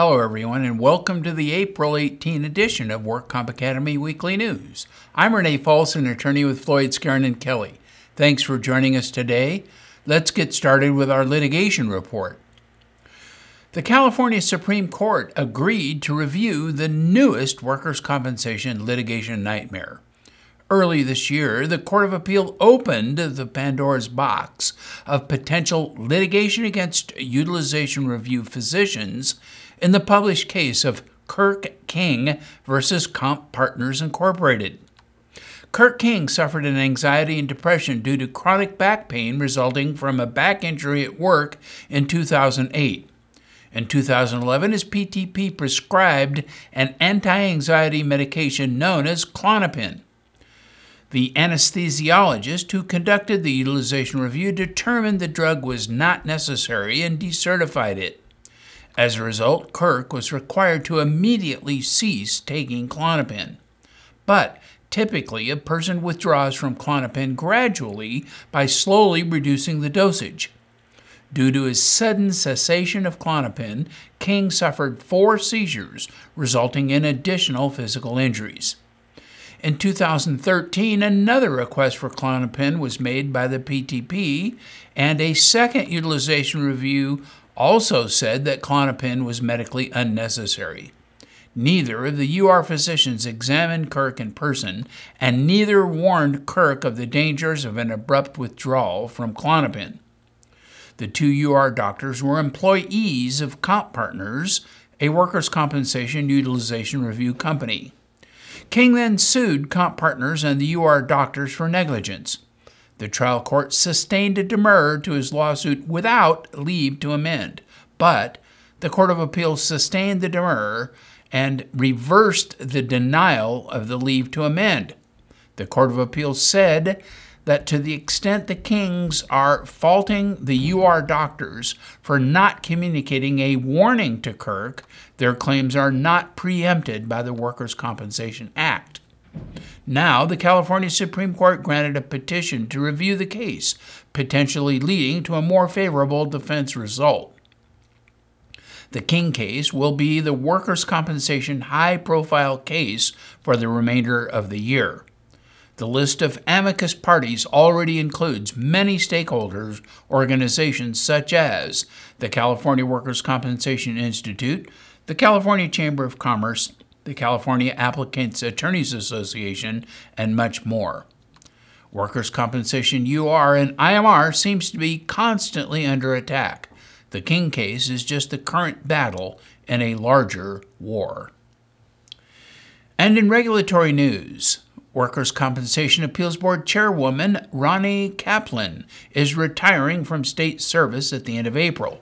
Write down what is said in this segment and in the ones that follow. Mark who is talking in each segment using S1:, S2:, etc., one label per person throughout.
S1: Hello, everyone, and welcome to the April 18 edition of Work Comp Academy Weekly News. I'm Renee Folsom, attorney with Floyd Skeren and Kelly. Thanks for joining us today. Let's get started with our litigation report. The California Supreme Court agreed to review the newest workers' compensation litigation nightmare. Early this year, the Court of Appeal opened the Pandora's box of potential litigation against utilization review physicians in the published case of Kirk King versus Comp Partners Incorporated. Kirk King suffered an anxiety and depression due to chronic back pain resulting from a back injury at work in 2008. In 2011, his PTP prescribed an anti anxiety medication known as Klonopin. The anesthesiologist who conducted the utilization review determined the drug was not necessary and decertified it. As a result, Kirk was required to immediately cease taking Klonopin. But typically, a person withdraws from Klonopin gradually by slowly reducing the dosage. Due to his sudden cessation of Klonopin, King suffered four seizures, resulting in additional physical injuries. In 2013, another request for Klonopin was made by the PTP, and a second utilization review also said that Klonopin was medically unnecessary. Neither of the UR physicians examined Kirk in person, and neither warned Kirk of the dangers of an abrupt withdrawal from Klonopin. The two UR doctors were employees of Comp Partners, a workers' compensation utilization review company. King then sued Comp Partners and the UR doctors for negligence. The trial court sustained a demurrer to his lawsuit without leave to amend, but the Court of Appeals sustained the demurrer and reversed the denial of the leave to amend. The Court of Appeals said that to the extent the Kings are faulting the UR doctors for not communicating a warning to Kirk, their claims are not preempted by the Workers' Compensation Act. Now, the California Supreme Court granted a petition to review the case, potentially leading to a more favorable defense result. The King case will be the workers' compensation high profile case for the remainder of the year. The list of amicus parties already includes many stakeholders, organizations such as the California Workers' Compensation Institute, the California Chamber of Commerce, the California Applicants Attorneys Association, and much more. Workers' compensation UR and IMR seems to be constantly under attack. The King case is just the current battle in a larger war. And in regulatory news, Workers' Compensation Appeals Board Chairwoman Ronnie Kaplan is retiring from state service at the end of April.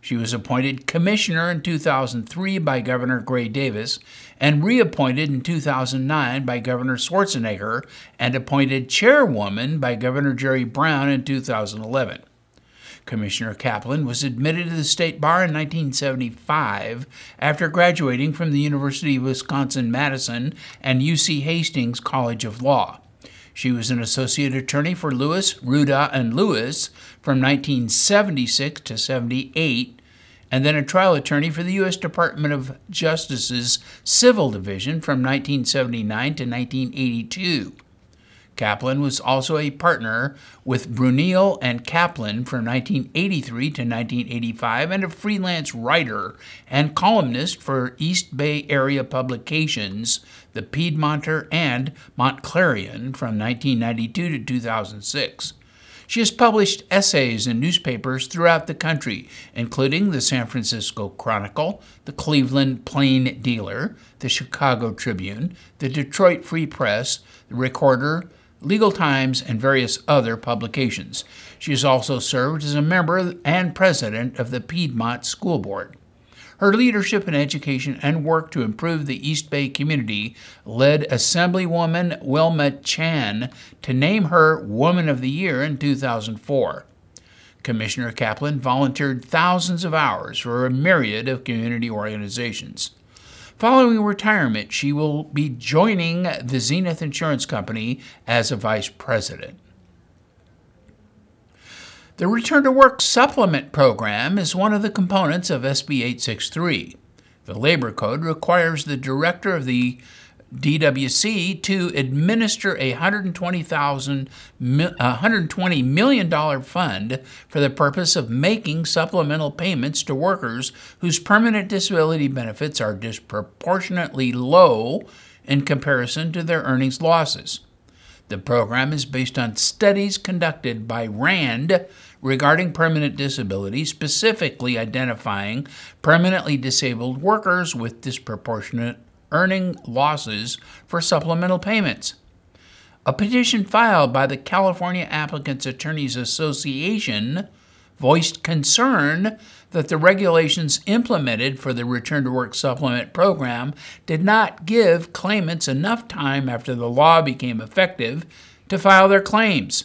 S1: She was appointed commissioner in 2003 by Governor Gray Davis and reappointed in 2009 by Governor Schwarzenegger and appointed chairwoman by Governor Jerry Brown in 2011. Commissioner Kaplan was admitted to the state bar in 1975 after graduating from the University of Wisconsin Madison and UC Hastings College of Law. She was an associate attorney for Lewis, Ruda, and Lewis from 1976 to 78, and then a trial attorney for the U.S. Department of Justice's Civil Division from 1979 to 1982. Kaplan was also a partner with Brunel and Kaplan from 1983 to 1985 and a freelance writer and columnist for East Bay Area publications, The Piedmonter and Montclarion from 1992 to 2006. She has published essays in newspapers throughout the country, including the San Francisco Chronicle, the Cleveland Plain Dealer, the Chicago Tribune, the Detroit Free Press, the Recorder, Legal Times, and various other publications. She has also served as a member and president of the Piedmont School Board. Her leadership in education and work to improve the East Bay community led Assemblywoman Wilma Chan to name her Woman of the Year in 2004. Commissioner Kaplan volunteered thousands of hours for a myriad of community organizations. Following retirement, she will be joining the Zenith Insurance Company as a vice president. The Return to Work Supplement Program is one of the components of SB 863. The Labor Code requires the director of the DWC to administer a $120, $120 million fund for the purpose of making supplemental payments to workers whose permanent disability benefits are disproportionately low in comparison to their earnings losses. The program is based on studies conducted by RAND regarding permanent disability, specifically identifying permanently disabled workers with disproportionate earning losses for supplemental payments. A petition filed by the California Applicants Attorneys Association voiced concern that the regulations implemented for the Return to Work Supplement program did not give claimants enough time after the law became effective to file their claims.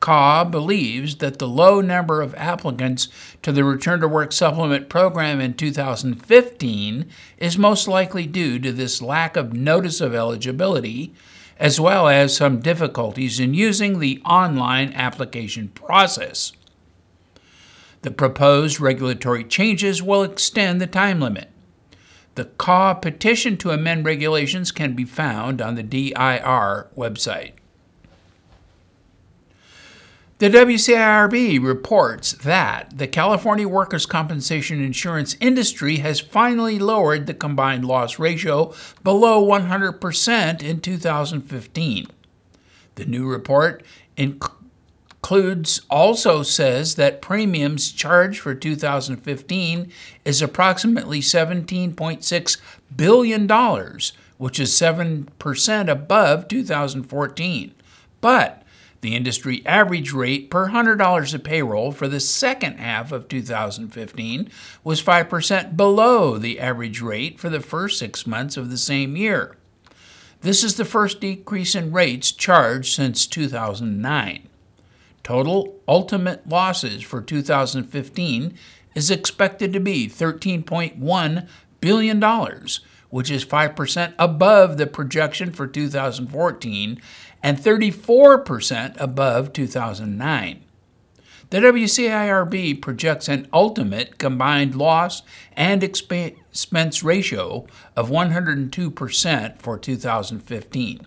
S1: CAW believes that the low number of applicants to the Return to Work Supplement program in 2015 is most likely due to this lack of notice of eligibility, as well as some difficulties in using the online application process. The proposed regulatory changes will extend the time limit. The CAW petition to amend regulations can be found on the DIR website. The WCIRB reports that the California workers' compensation insurance industry has finally lowered the combined loss ratio below 100% in 2015. The new report includes also says that premiums charged for 2015 is approximately 17.6 billion dollars, which is 7% above 2014. But the industry average rate per $100 of payroll for the second half of 2015 was 5% below the average rate for the first six months of the same year. This is the first decrease in rates charged since 2009. Total ultimate losses for 2015 is expected to be $13.1 billion, which is 5% above the projection for 2014 and 34% above 2009. The WCIRB projects an ultimate combined loss and expense ratio of 102% for 2015.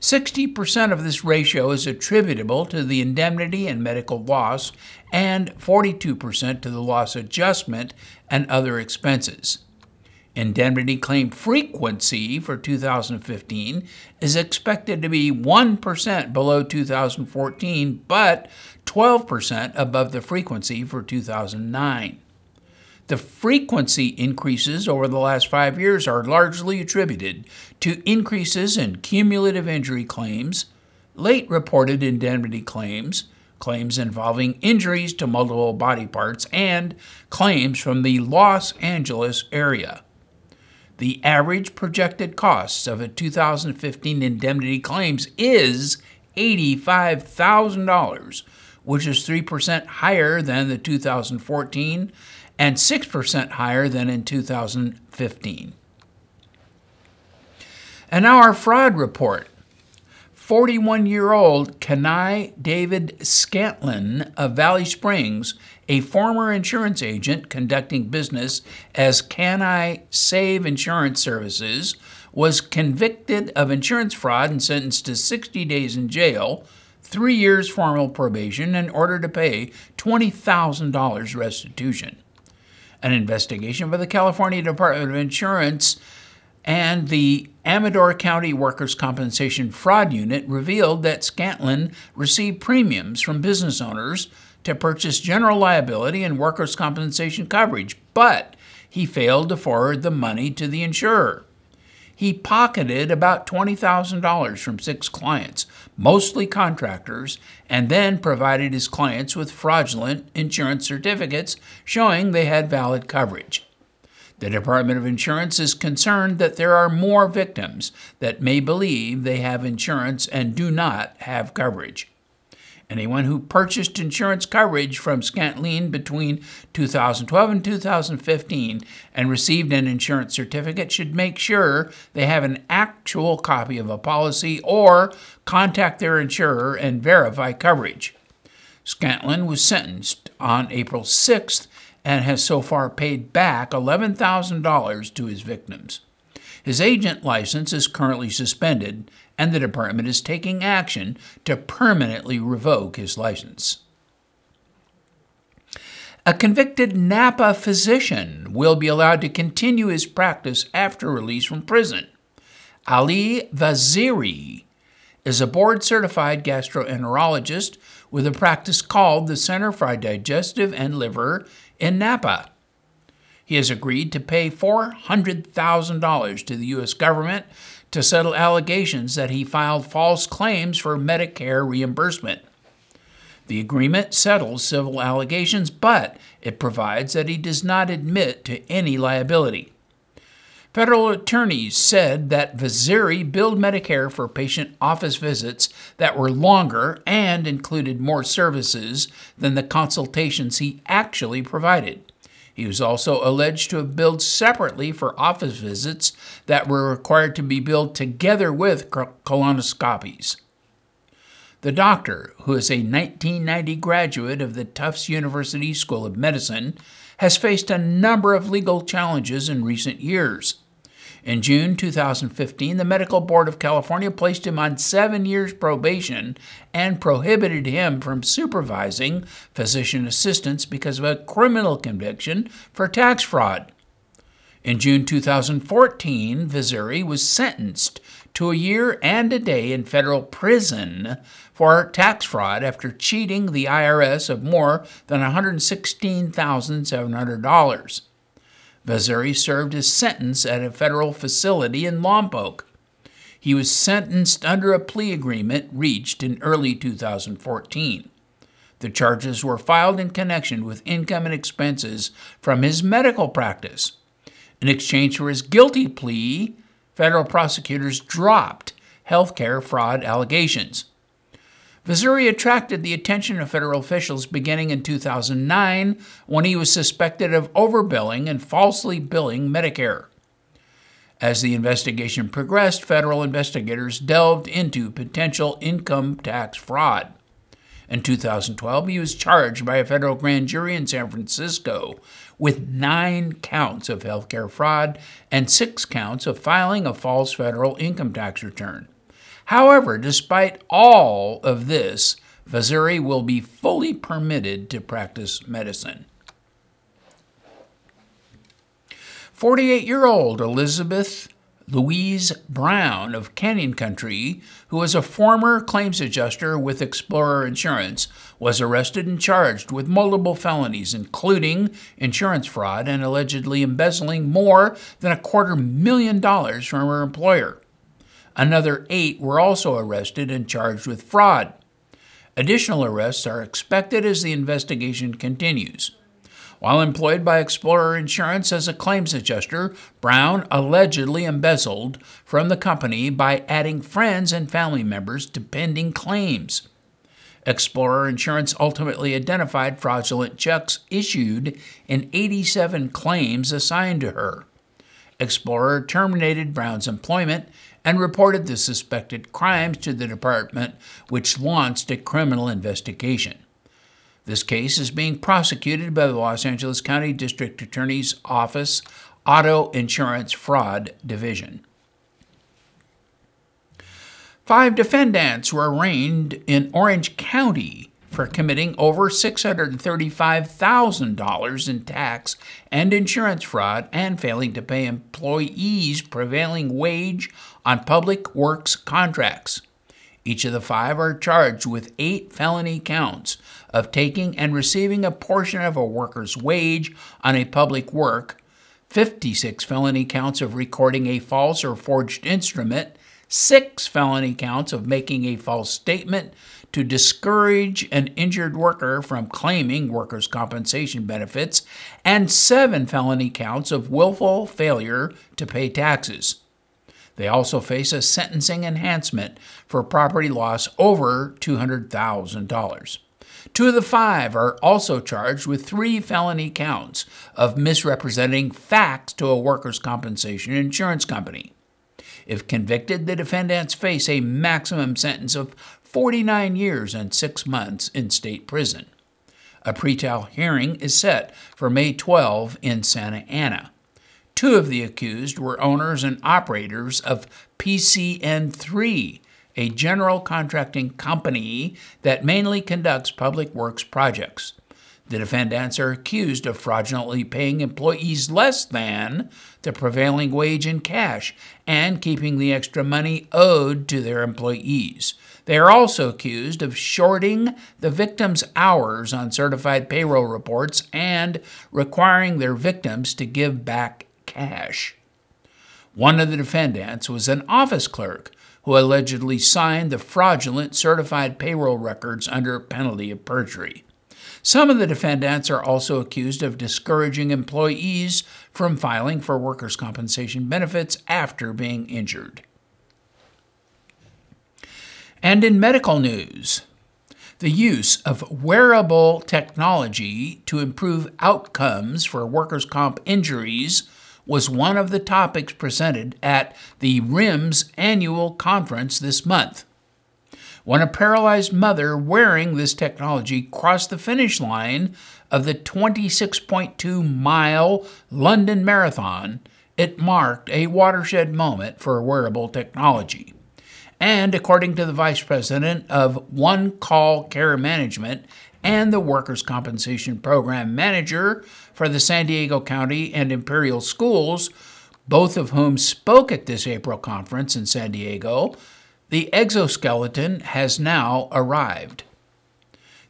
S1: 60% of this ratio is attributable to the indemnity and medical loss, and 42% to the loss adjustment and other expenses. Indemnity claim frequency for 2015 is expected to be 1% below 2014, but 12% above the frequency for 2009. The frequency increases over the last five years are largely attributed to increases in cumulative injury claims, late reported indemnity claims, claims involving injuries to multiple body parts, and claims from the Los Angeles area. The average projected cost of a 2015 indemnity claims is $85,000, which is 3% higher than the 2014 and 6% higher than in 2015. And now our fraud report. 41 year old Kenai David Scantlin of Valley Springs, a former insurance agent conducting business as Kenai Save Insurance Services, was convicted of insurance fraud and sentenced to 60 days in jail, three years formal probation, and ordered to pay $20,000 restitution. An investigation by the California Department of Insurance and the Amador County Workers' Compensation Fraud Unit revealed that Scantlin received premiums from business owners to purchase general liability and workers' compensation coverage, but he failed to forward the money to the insurer. He pocketed about $20,000 from six clients, mostly contractors, and then provided his clients with fraudulent insurance certificates showing they had valid coverage. The Department of Insurance is concerned that there are more victims that may believe they have insurance and do not have coverage. Anyone who purchased insurance coverage from Scantlin between 2012 and 2015 and received an insurance certificate should make sure they have an actual copy of a policy or contact their insurer and verify coverage. Scantlin was sentenced on April 6th and has so far paid back $11,000 to his victims. His agent license is currently suspended, and the department is taking action to permanently revoke his license. A convicted Napa physician will be allowed to continue his practice after release from prison. Ali Vaziri is a board certified gastroenterologist with a practice called the Center for Digestive and Liver in Napa. He has agreed to pay $400,000 to the U.S. government to settle allegations that he filed false claims for Medicare reimbursement. The agreement settles civil allegations, but it provides that he does not admit to any liability. Federal attorneys said that Vaziri billed Medicare for patient office visits that were longer and included more services than the consultations he actually provided. He was also alleged to have billed separately for office visits that were required to be billed together with colonoscopies. The doctor, who is a 1990 graduate of the Tufts University School of Medicine, has faced a number of legal challenges in recent years. In June 2015, the Medical Board of California placed him on seven years probation and prohibited him from supervising physician assistants because of a criminal conviction for tax fraud. In June 2014, Vaziri was sentenced to a year and a day in federal prison for tax fraud after cheating the IRS of more than $116,700. Vaziri served his sentence at a federal facility in Lompoc. He was sentenced under a plea agreement reached in early 2014. The charges were filed in connection with income and expenses from his medical practice. In exchange for his guilty plea, federal prosecutors dropped healthcare fraud allegations. Vaziri attracted the attention of federal officials beginning in 2009 when he was suspected of overbilling and falsely billing Medicare. As the investigation progressed, federal investigators delved into potential income tax fraud. In 2012, he was charged by a federal grand jury in San Francisco with nine counts of healthcare fraud and six counts of filing a false federal income tax return. However, despite all of this, Vaziri will be fully permitted to practice medicine. 48 year old Elizabeth Louise Brown of Canyon Country, who was a former claims adjuster with Explorer Insurance, was arrested and charged with multiple felonies, including insurance fraud and allegedly embezzling more than a quarter million dollars from her employer. Another eight were also arrested and charged with fraud. Additional arrests are expected as the investigation continues. While employed by Explorer Insurance as a claims adjuster, Brown allegedly embezzled from the company by adding friends and family members to pending claims. Explorer Insurance ultimately identified fraudulent checks issued in 87 claims assigned to her. Explorer terminated Brown's employment and reported the suspected crimes to the department, which launched a criminal investigation. This case is being prosecuted by the Los Angeles County District Attorney's Office Auto Insurance Fraud Division. Five defendants were arraigned in Orange County for committing over $635,000 in tax and insurance fraud and failing to pay employees prevailing wage on public works contracts. Each of the five are charged with eight felony counts of taking and receiving a portion of a worker's wage on a public work, 56 felony counts of recording a false or forged instrument, six felony counts of making a false statement to discourage an injured worker from claiming workers' compensation benefits, and seven felony counts of willful failure to pay taxes. They also face a sentencing enhancement for property loss over $200,000. Two of the five are also charged with three felony counts of misrepresenting facts to a workers' compensation insurance company. If convicted, the defendants face a maximum sentence of 49 years and six months in state prison. A pretrial hearing is set for May 12 in Santa Ana. Two of the accused were owners and operators of PCN3, a general contracting company that mainly conducts public works projects. The defendants are accused of fraudulently paying employees less than the prevailing wage in cash and keeping the extra money owed to their employees. They are also accused of shorting the victims' hours on certified payroll reports and requiring their victims to give back cash. One of the defendants was an office clerk who allegedly signed the fraudulent certified payroll records under penalty of perjury. Some of the defendants are also accused of discouraging employees from filing for workers' compensation benefits after being injured. And in medical news, the use of wearable technology to improve outcomes for workers' comp injuries was one of the topics presented at the RIMS annual conference this month when a paralyzed mother wearing this technology crossed the finish line of the 26.2 mile London Marathon, it marked a watershed moment for wearable technology. And according to the vice president of One Call Care Management and the Workers' Compensation Program manager for the San Diego County and Imperial Schools, both of whom spoke at this April conference in San Diego, the exoskeleton has now arrived.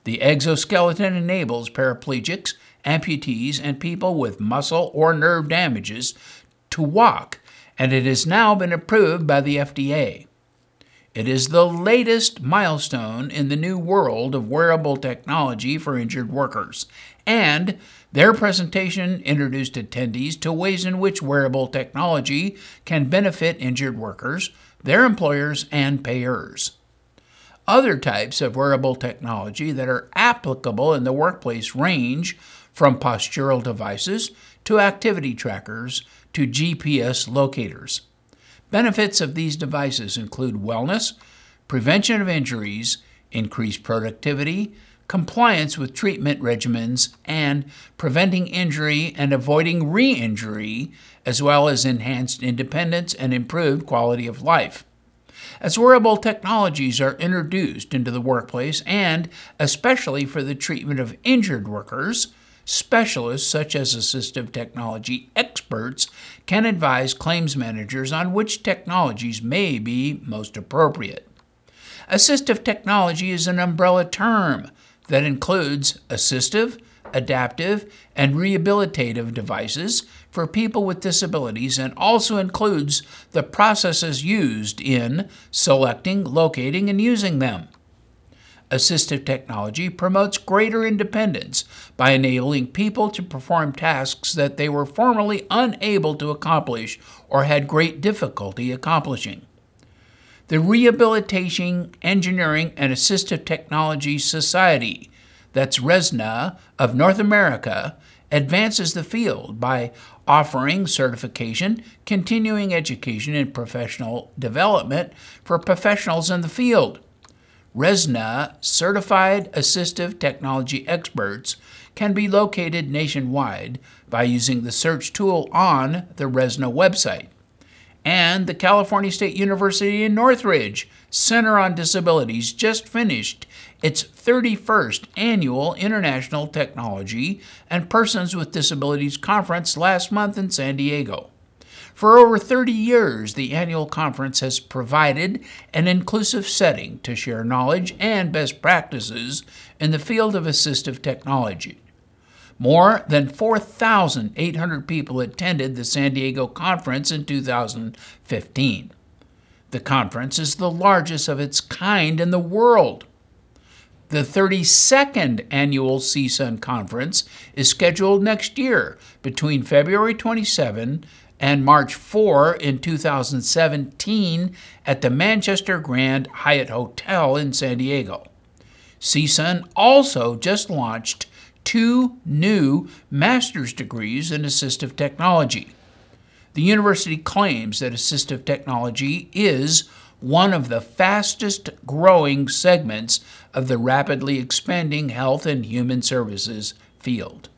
S1: The exoskeleton enables paraplegics, amputees, and people with muscle or nerve damages to walk, and it has now been approved by the FDA. It is the latest milestone in the new world of wearable technology for injured workers, and their presentation introduced attendees to ways in which wearable technology can benefit injured workers, their employers, and payers. Other types of wearable technology that are applicable in the workplace range from postural devices to activity trackers to GPS locators. Benefits of these devices include wellness, prevention of injuries, increased productivity, compliance with treatment regimens, and preventing injury and avoiding re injury, as well as enhanced independence and improved quality of life. As wearable technologies are introduced into the workplace, and especially for the treatment of injured workers, specialists such as assistive technology experts can advise claims managers on which technologies may be most appropriate. Assistive technology is an umbrella term that includes assistive, adaptive, and rehabilitative devices for people with disabilities and also includes the processes used in selecting, locating, and using them. Assistive technology promotes greater independence by enabling people to perform tasks that they were formerly unable to accomplish or had great difficulty accomplishing. The Rehabilitation, Engineering, and Assistive Technology Society, that's RESNA, of North America, advances the field by offering certification, continuing education, and professional development for professionals in the field. RESNA certified assistive technology experts can be located nationwide by using the search tool on the RESNA website and the California State University in Northridge Center on Disabilities just finished its 31st annual International Technology and Persons with Disabilities Conference last month in San Diego. For over 30 years, the annual conference has provided an inclusive setting to share knowledge and best practices in the field of assistive technology. More than 4,800 people attended the San Diego conference in 2015. The conference is the largest of its kind in the world. The 32nd annual CSUN conference is scheduled next year between February 27 and March 4 in 2017 at the Manchester Grand Hyatt Hotel in San Diego. CSUN also just launched two new master's degrees in assistive technology. The university claims that assistive technology is one of the fastest growing segments of the rapidly expanding health and human services field.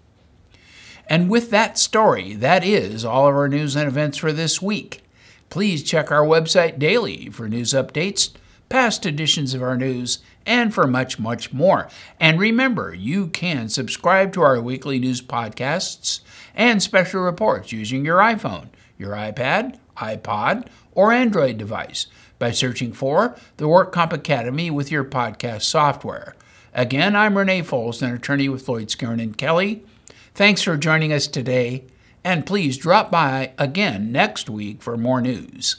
S1: And with that story, that is all of our news and events for this week. Please check our website daily for news updates, past editions of our news, and for much, much more. And remember, you can subscribe to our weekly news podcasts and special reports using your iPhone, your iPad, iPod, or Android device by searching for the WorkComp Academy with your podcast software. Again, I'm Renee Foles, an attorney with Floyd Skeren and Kelly. Thanks for joining us today, and please drop by again next week for more news.